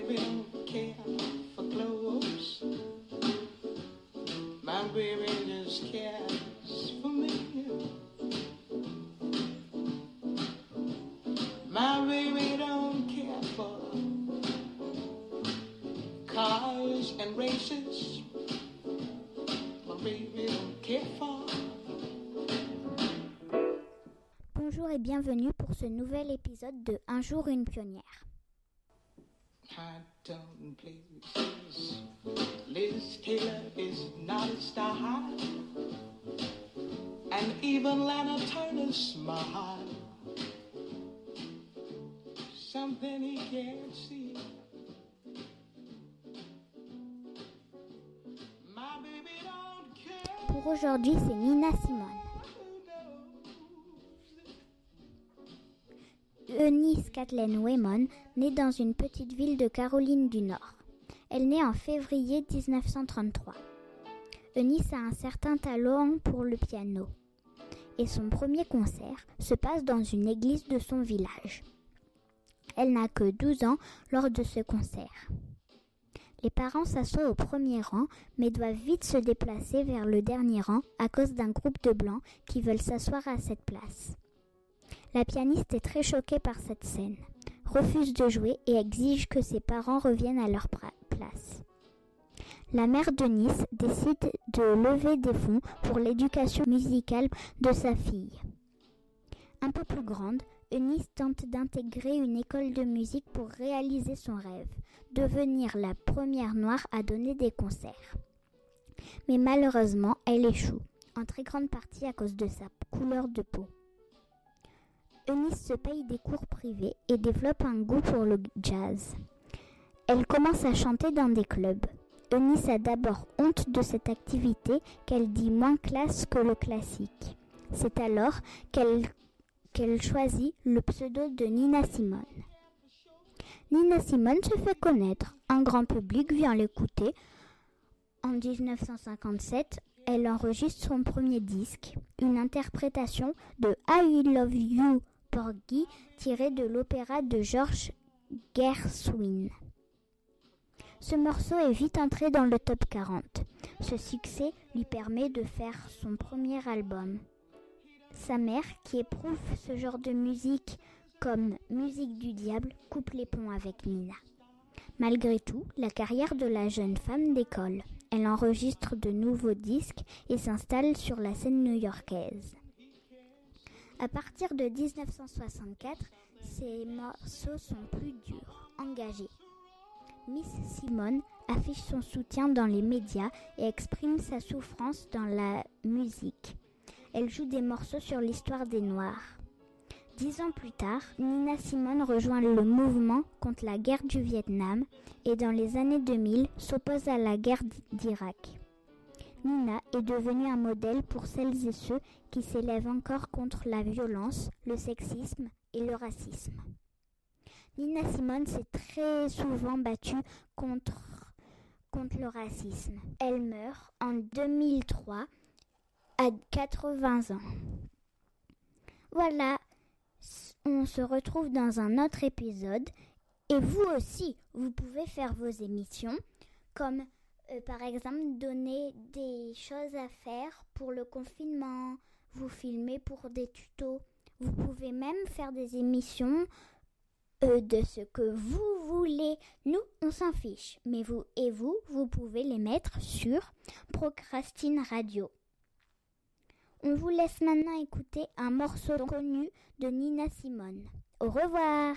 baby don't care for clothes. My baby just cares for me. My baby don't care for cars and races. Bonjour et bienvenue pour ce nouvel épisode de Un jour une pionnière. Town places. Liz Taylor is not a star. And even Lana Turner smile. Something he can't see. Pour aujourd'hui, c'est Nina Simone. Eunice Kathleen Wayman naît dans une petite ville de Caroline du Nord. Elle naît en février 1933. Eunice a un certain talent pour le piano et son premier concert se passe dans une église de son village. Elle n'a que 12 ans lors de ce concert. Les parents s'assoient au premier rang mais doivent vite se déplacer vers le dernier rang à cause d'un groupe de blancs qui veulent s'asseoir à cette place. La pianiste est très choquée par cette scène, refuse de jouer et exige que ses parents reviennent à leur place. La mère de Nice décide de lever des fonds pour l'éducation musicale de sa fille. Un peu plus grande, Eunice tente d'intégrer une école de musique pour réaliser son rêve, devenir la première noire à donner des concerts. Mais malheureusement, elle échoue, en très grande partie à cause de sa couleur de peau. Eunice se paye des cours privés et développe un goût pour le jazz. Elle commence à chanter dans des clubs. Eunice a d'abord honte de cette activité qu'elle dit moins classe que le classique. C'est alors qu'elle choisit le pseudo de Nina Simone. Nina Simone se fait connaître. Un grand public vient l'écouter. En 1957, elle enregistre son premier disque, une interprétation de I Love You Porgy tirée de l'opéra de George Gershwin. Ce morceau est vite entré dans le top 40. Ce succès lui permet de faire son premier album. Sa mère, qui éprouve ce genre de musique comme musique du diable, coupe les ponts avec Nina. Malgré tout, la carrière de la jeune femme décolle. Elle enregistre de nouveaux disques et s'installe sur la scène new-yorkaise. À partir de 1964, ses morceaux sont plus durs, engagés. Miss Simone affiche son soutien dans les médias et exprime sa souffrance dans la musique. Elle joue des morceaux sur l'histoire des Noirs. Dix ans plus tard, Nina Simone rejoint le mouvement contre la guerre du Vietnam et dans les années 2000 s'oppose à la guerre d'Irak. Nina est devenue un modèle pour celles et ceux qui s'élèvent encore contre la violence, le sexisme et le racisme. Nina Simone s'est très souvent battue contre, contre le racisme. Elle meurt en 2003 à 80 ans. Voilà, on se retrouve dans un autre épisode. Et vous aussi, vous pouvez faire vos émissions, comme euh, par exemple donner des choses à faire pour le confinement, vous filmer pour des tutos. Vous pouvez même faire des émissions euh, de ce que vous voulez. Nous, on s'en fiche. Mais vous et vous, vous pouvez les mettre sur Procrastine Radio. On vous laisse maintenant écouter un morceau connu de Nina Simone. Au revoir.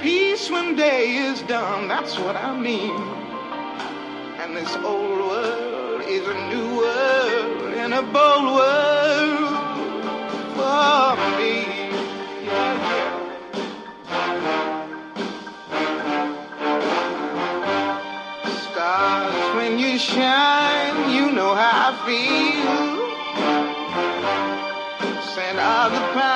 Peace when day is done, that's what I mean. And this old world is a new world and a bold world for me. Stars, when you shine, you know how I feel. Scent of the pine,